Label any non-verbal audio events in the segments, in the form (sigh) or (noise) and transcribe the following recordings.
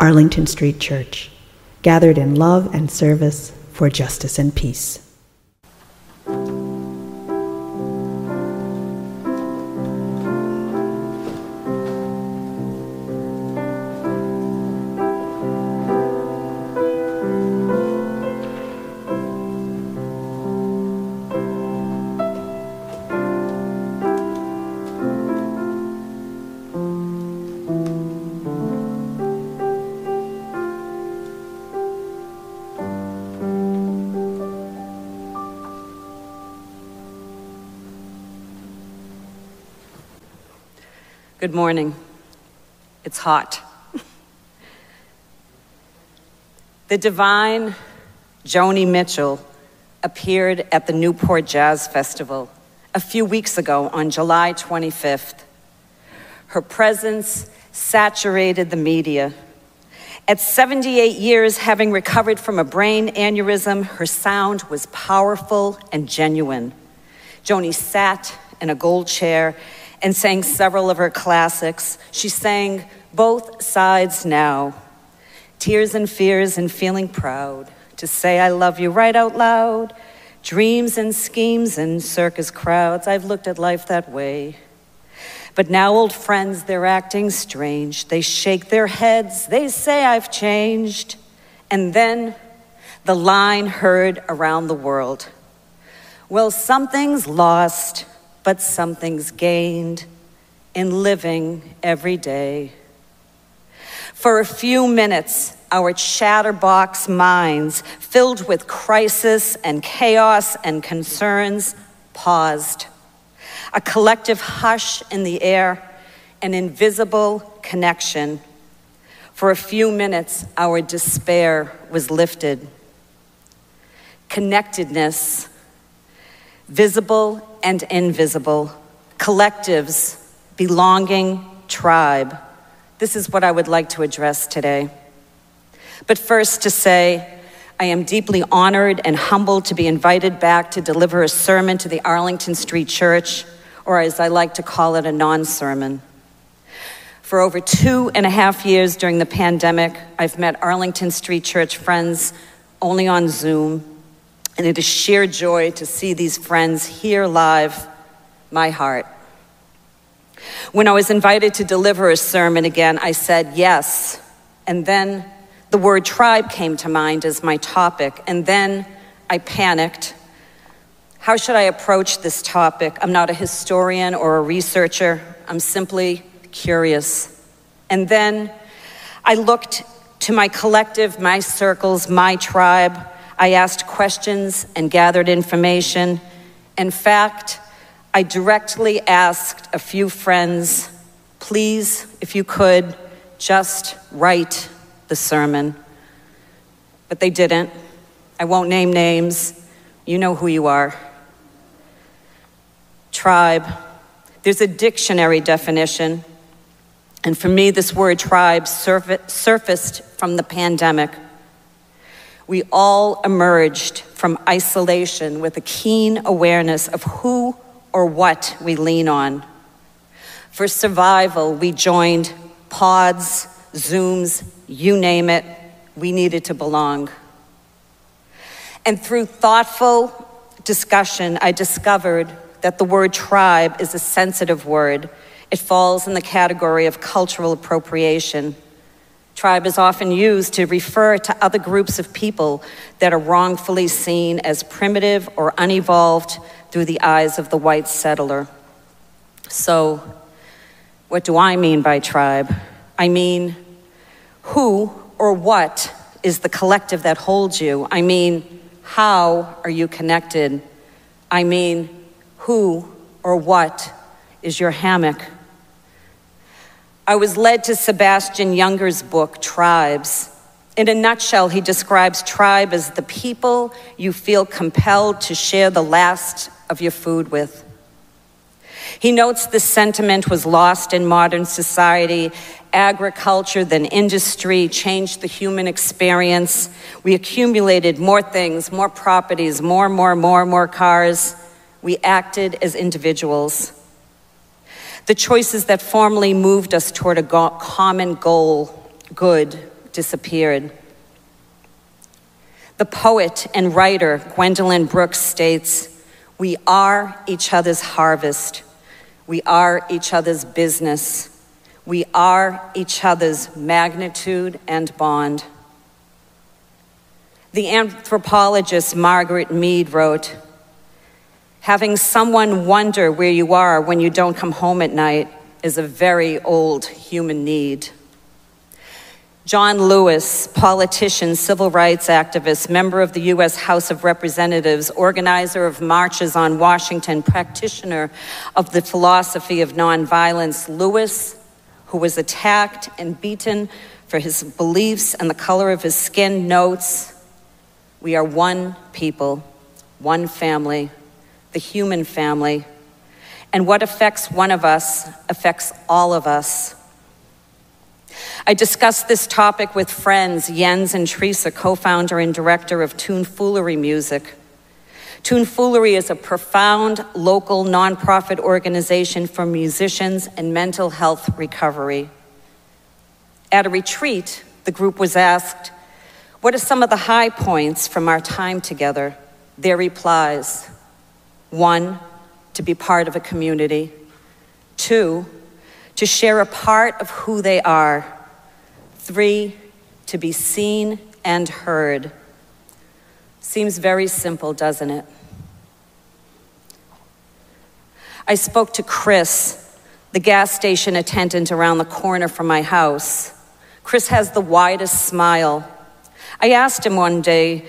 Arlington Street Church, gathered in love and service for justice and peace. Good morning. It's hot. the divine Joni Mitchell appeared at the Newport Jazz Festival a few weeks ago on July 25th. Her presence saturated the media. At 78 years, having recovered from a brain aneurysm, her sound was powerful and genuine. Joni sat in a gold chair and sang several of her classics. She sang Both Sides Now, Tears and Fears and Feeling Proud, to say I love you right out loud, dreams and schemes and circus crowds. I've looked at life that way. But now, old friends, they're acting strange. They shake their heads, they say I've changed. And then the line heard around the world Well, something's lost but something's gained in living every day. For a few minutes, our chatterbox minds, filled with crisis and chaos and concerns, paused. A collective hush in the air, an invisible connection. For a few minutes, our despair was lifted. Connectedness, visible and invisible, collectives, belonging, tribe. This is what I would like to address today. But first, to say, I am deeply honored and humbled to be invited back to deliver a sermon to the Arlington Street Church, or as I like to call it, a non sermon. For over two and a half years during the pandemic, I've met Arlington Street Church friends only on Zoom and it is sheer joy to see these friends here live my heart. When I was invited to deliver a sermon again, I said yes. And then the word tribe came to mind as my topic. And then I panicked. How should I approach this topic? I'm not a historian or a researcher, I'm simply curious. And then I looked to my collective, my circles, my tribe I asked questions and gathered information. In fact, I directly asked a few friends, please, if you could, just write the sermon. But they didn't. I won't name names. You know who you are. Tribe. There's a dictionary definition. And for me, this word tribe surfaced from the pandemic we all emerged from isolation with a keen awareness of who or what we lean on. For survival, we joined pods, Zooms, you name it, we needed to belong. And through thoughtful discussion, I discovered that the word tribe is a sensitive word. It falls in the category of cultural appropriation. Tribe is often used to refer to other groups of people that are wrongfully seen as primitive or unevolved through the eyes of the white settler. So, what do I mean by tribe? I mean, who or what is the collective that holds you? I mean, how are you connected? I mean, who or what is your hammock? I was led to Sebastian Younger's book, Tribes. In a nutshell, he describes tribe as the people you feel compelled to share the last of your food with. He notes this sentiment was lost in modern society. Agriculture, then industry, changed the human experience. We accumulated more things, more properties, more, more, more, more cars. We acted as individuals. The choices that formerly moved us toward a go- common goal, good, disappeared. The poet and writer Gwendolyn Brooks states, We are each other's harvest. We are each other's business. We are each other's magnitude and bond. The anthropologist Margaret Mead wrote, Having someone wonder where you are when you don't come home at night is a very old human need. John Lewis, politician, civil rights activist, member of the U.S. House of Representatives, organizer of marches on Washington, practitioner of the philosophy of nonviolence, Lewis, who was attacked and beaten for his beliefs and the color of his skin, notes We are one people, one family, the human family, and what affects one of us affects all of us. I discussed this topic with friends Jens and Teresa, co founder and director of Tomfoolery Music. Tomfoolery is a profound local nonprofit organization for musicians and mental health recovery. At a retreat, the group was asked, What are some of the high points from our time together? Their replies one, to be part of a community. Two, to share a part of who they are. Three, to be seen and heard. Seems very simple, doesn't it? I spoke to Chris, the gas station attendant around the corner from my house. Chris has the widest smile. I asked him one day,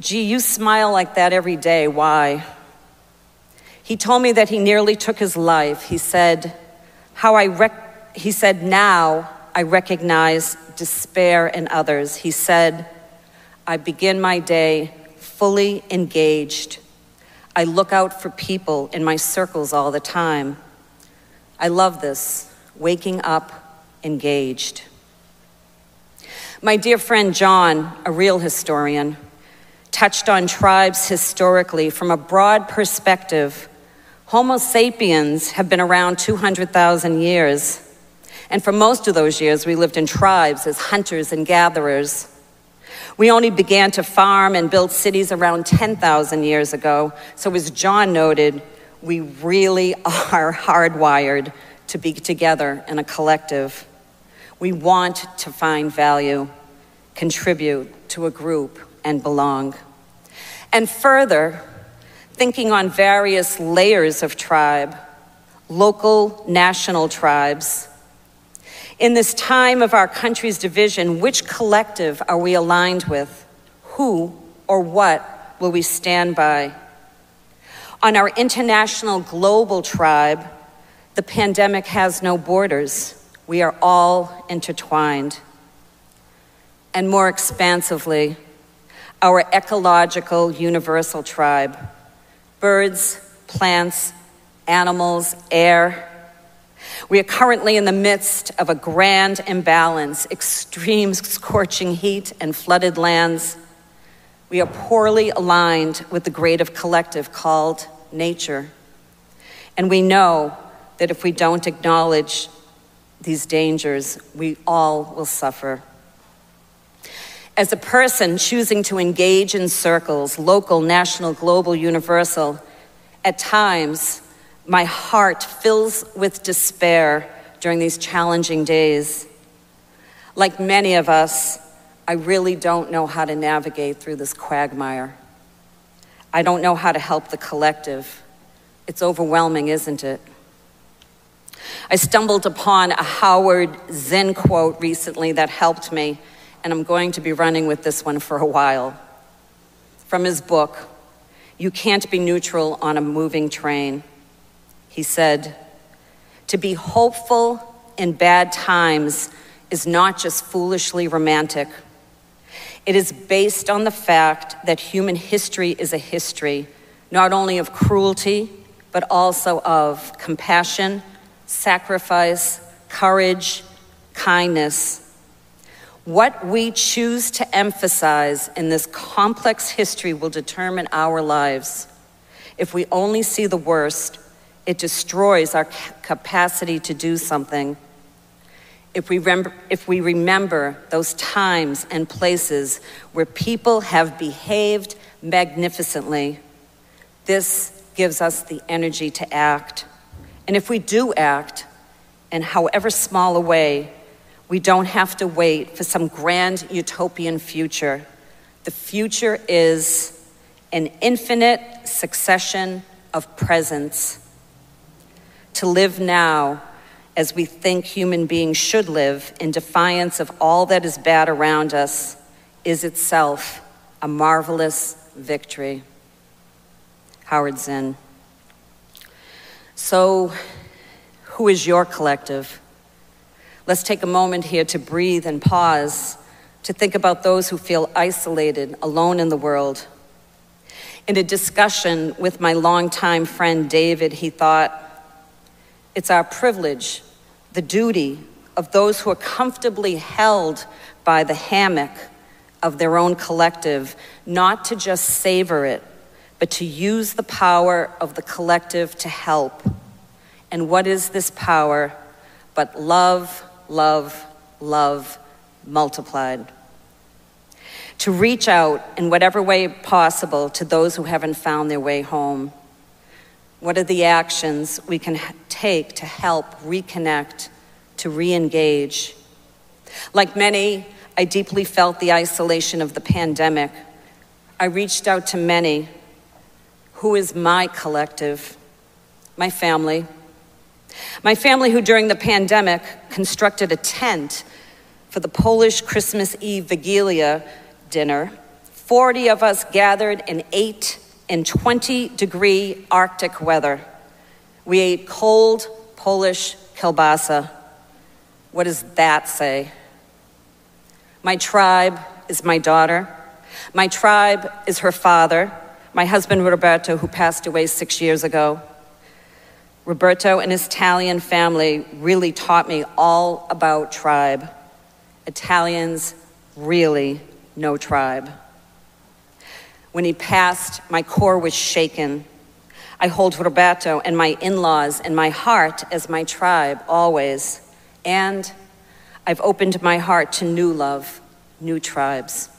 Gee, you smile like that every day. Why? He told me that he nearly took his life. He said, How I rec- he said, Now I recognize despair in others. He said, I begin my day fully engaged. I look out for people in my circles all the time. I love this, waking up engaged. My dear friend John, a real historian, touched on tribes historically from a broad perspective Homo sapiens have been around 200,000 years. And for most of those years, we lived in tribes as hunters and gatherers. We only began to farm and build cities around 10,000 years ago. So, as John noted, we really (laughs) are hardwired to be together in a collective. We want to find value, contribute to a group, and belong. And further, thinking on various layers of tribe, local, national tribes. In this time of our country's division, which collective are we aligned with? Who or what will we stand by? On our international global tribe, the pandemic has no borders. We are all intertwined. And more expansively, our ecological universal tribe birds, plants, animals, air. We are currently in the midst of a grand imbalance, extreme scorching heat and flooded lands. We are poorly aligned with the greater collective called nature. And we know that if we don't acknowledge these dangers, we all will suffer. As a person choosing to engage in circles, local, national, global, universal, at times my heart fills with despair during these challenging days. Like many of us, I really don't know how to navigate through this quagmire. I don't know how to help the collective. It's overwhelming, isn't it? I stumbled upon a Howard Zinn quote recently that helped me and I'm going to be running with this one for a while. From his book, You Can't Be Neutral on a Moving Train, he said, To be hopeful in bad times is not just foolishly romantic. It is based on the fact that human history is a history not only of cruelty, but also of compassion, sacrifice, courage, kindness. What we choose to emphasize in this complex history will determine our lives. If we only see the worst, it destroys our capacity to do something. If we, remember, if we remember those times and places where people have behaved magnificently, this gives us the energy to act. And if we do act, in however small a way, we don't have to wait for some grand utopian future. The future is an infinite succession of presents. To live now as we think human beings should live in defiance of all that is bad around us is itself a marvelous victory. Howard Zinn. So, who is your collective? Let's take a moment here to breathe and pause, to think about those who feel isolated, alone in the world. In a discussion with my longtime friend David, he thought, It's our privilege, the duty of those who are comfortably held by the hammock of their own collective, not to just savor it, but to use the power of the collective to help. And what is this power but love, love, love multiplied? To reach out in whatever way possible to those who haven't found their way home. What are the actions we can take to help reconnect, to re engage? Like many, I deeply felt the isolation of the pandemic. I reached out to many who is my collective, my family. My family, who during the pandemic constructed a tent for the Polish Christmas Eve Wigilia dinner. 40 of us gathered in 8 and 20 degree Arctic weather. We ate cold Polish kielbasa. What does that say? My tribe is my daughter. My tribe is her father my husband Roberto, who passed away six years ago. Roberto and his Italian family really taught me all about tribe. Italians really know tribe. When he passed, my core was shaken. I hold Roberto and my in laws and my heart as my tribe always. And I've opened my heart to new love, new tribes.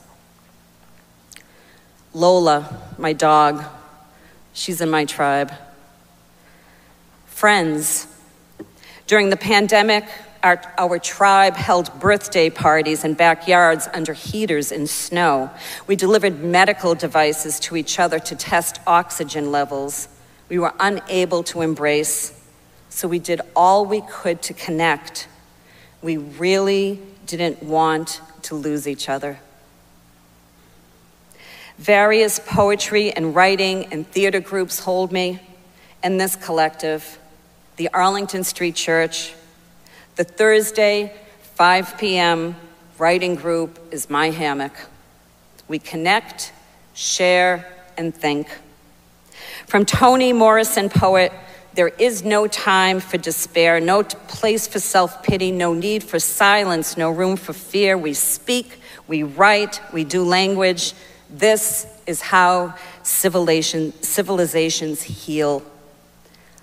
Lola, my dog, she's in my tribe. Friends, during the pandemic, our, our, tribe held birthday parties in backyards under heaters in snow. We delivered medical devices to each other to test oxygen levels. We were unable to embrace, so we did all we could to connect. We really didn't want to lose each other. Various poetry and writing and theater groups hold me, and this collective, the Arlington Street Church. The Thursday, 5 p.m. writing group is my hammock. We connect, share, and think. From Toni Morrison, poet, there is no time for despair, no place for self pity, no need for silence, no room for fear. We speak, we write, we do language, this is how civilization, civilizations heal.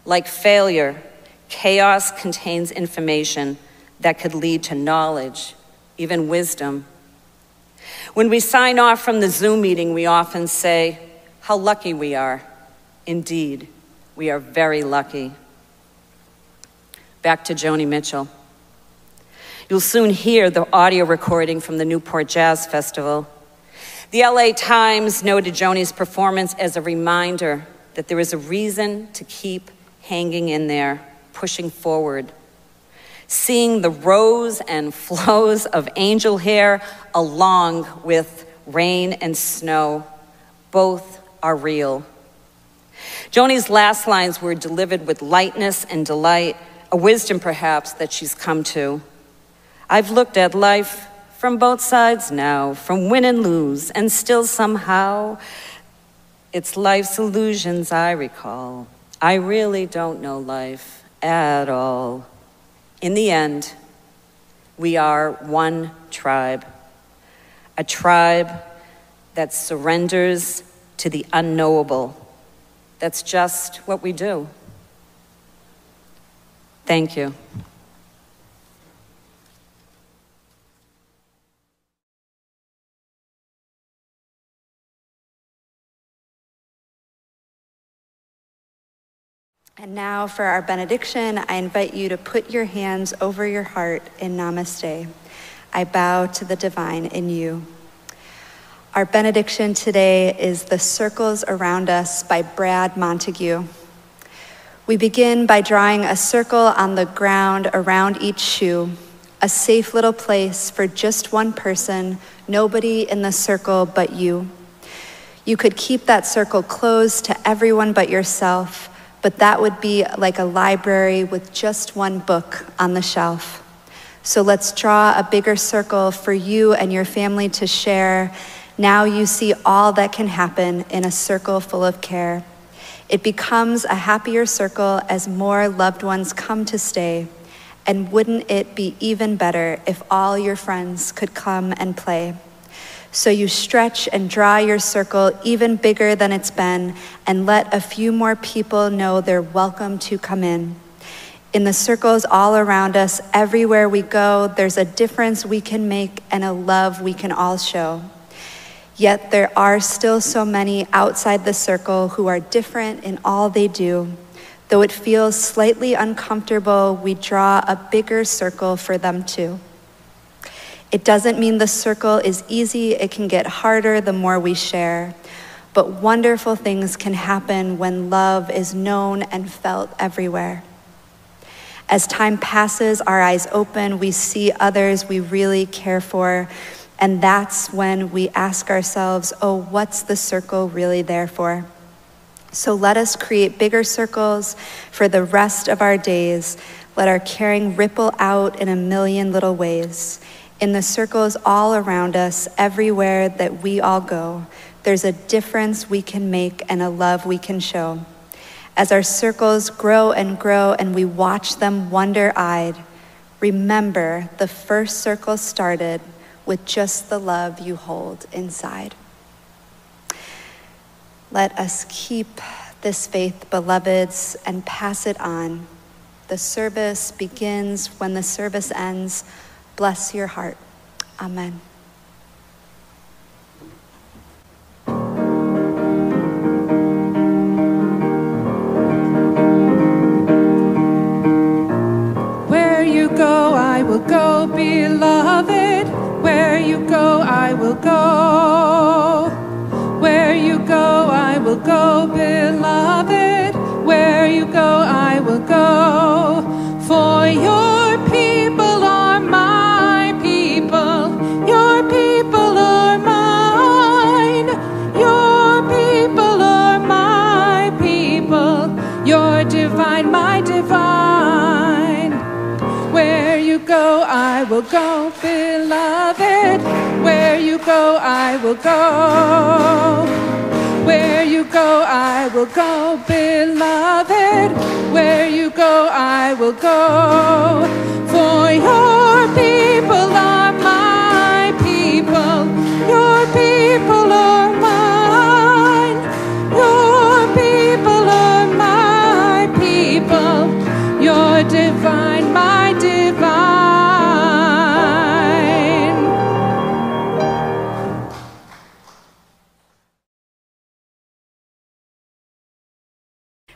Like failure, chaos contains information that could lead to knowledge, even wisdom. When we sign off from the Zoom meeting, we often say, How lucky we are. Indeed, we are very lucky. Back to Joni Mitchell. You'll soon hear the audio recording from the Newport Jazz Festival. The LA Times noted Joni's performance as a reminder that there is a reason to keep hanging in there, pushing forward. Seeing the rows and (laughs) flows of angel hair along with rain and snow, both are real. Joni's last lines were delivered with lightness and delight, a wisdom perhaps that she's come to. I've looked at life from both sides now, from win and lose, and still somehow it's life's illusions I recall. I really don't know life at all. In the end, we are one tribe, a tribe that surrenders to the unknowable. That's just what we do. Thank you. And now for our benediction, I invite you to put your hands over your heart in namaste. I bow to the divine in you. Our benediction today is The Circles Around Us by Brad Montague. We begin by drawing a circle on the ground around each shoe, a safe little place for just one person, nobody in the circle but you. You could keep that circle closed to everyone but yourself but that would be like a library with just one book on the shelf. So let's draw a bigger circle for you and your family to share. Now you see all that can happen in a circle full of care. It becomes a happier circle as more loved ones come to stay. And wouldn't it be even better if all your friends could come and play? So you stretch and draw your circle even bigger than it's been and let a few more people know they're welcome to come in. In the circles all around us, everywhere we go, there's a difference we can make and a love we can all show. Yet there are still so many outside the circle who are different in all they do. Though it feels slightly uncomfortable, we draw a bigger circle for them too. It doesn't mean the circle is easy, it can get harder the more we share. But wonderful things can happen when love is known and felt everywhere. As time passes, our eyes open, we see others we really care for, and that's when we ask ourselves, oh, what's the circle really there for? So let us create bigger circles for the rest of our days. Let our caring ripple out in a million little ways. In the circles all around us, everywhere that we all go, there's a difference we can make and a love we can show. As our circles grow and grow and we watch them wonder eyed, remember the first circle started with just the love you hold inside. Let us keep this faith, beloveds, and pass it on. The service begins when the service ends bless your heart. Amen. Divine, my divine. Where you go, I will go, beloved. Where you go, I will go. Where you go, I will go, beloved. Where you go, I will go. For your people are my